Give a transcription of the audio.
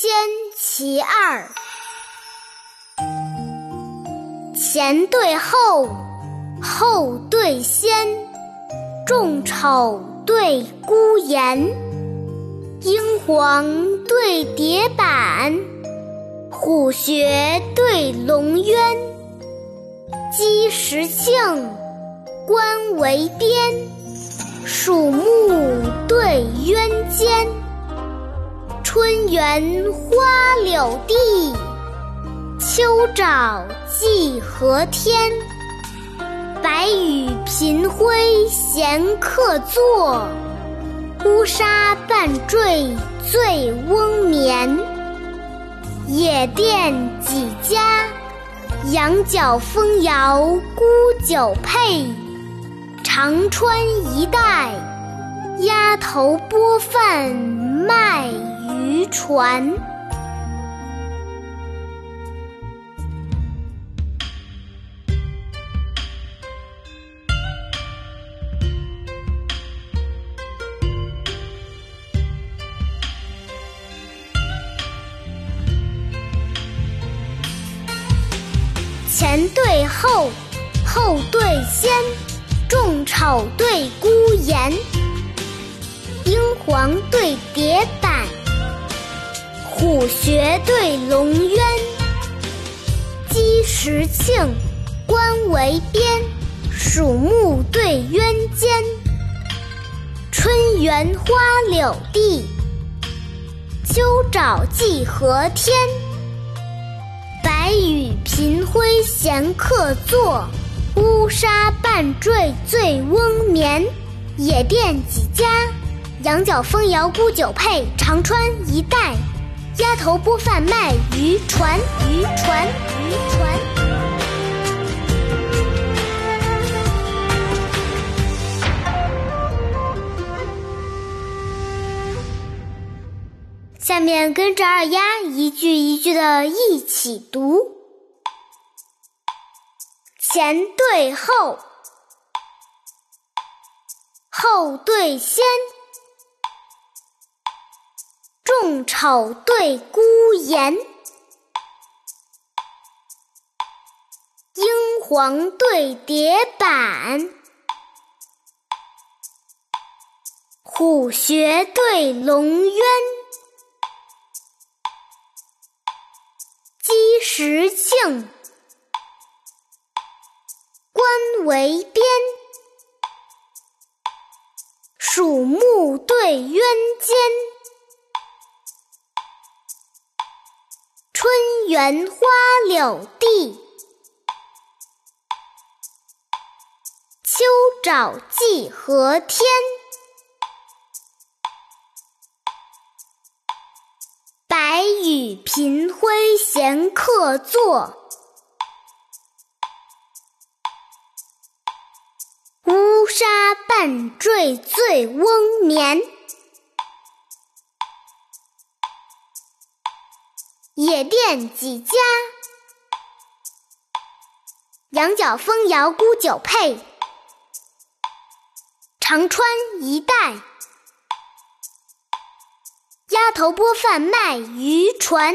仙其二，前对后，后对先，众丑对孤颜，英皇对蝶板，虎穴对龙渊，鸡食庆，官为边，鼠目对渊间。春园花柳地，秋沼寄荷天。白雨频辉闲客坐，乌纱半坠醉翁眠。野店几家，羊角风摇沽酒配。长川一带，鸭头拨饭。船，前对后，后对先，众草对孤颜，英皇对。虎穴对龙渊，鸡食庆，官为边，鼠目对渊间。春园花柳地，秋沼寄荷天。白羽频辉闲客坐，乌纱半坠醉翁眠。野店几家，羊角风摇沽酒配。长川一带。鸭头播饭卖渔船，渔船，渔船。下面跟着二丫一句一句的一起读：前对后，后对先。众丑对孤颜，英皇对蝶板，虎穴对龙渊，鸡食庆，官为边，鼠目对渊间。春园花柳地，秋沼寄荷天。白羽频辉闲客坐，乌纱半坠醉翁眠。野店几家，羊角风摇沽酒配。长川一带，鸭头拨饭卖渔船。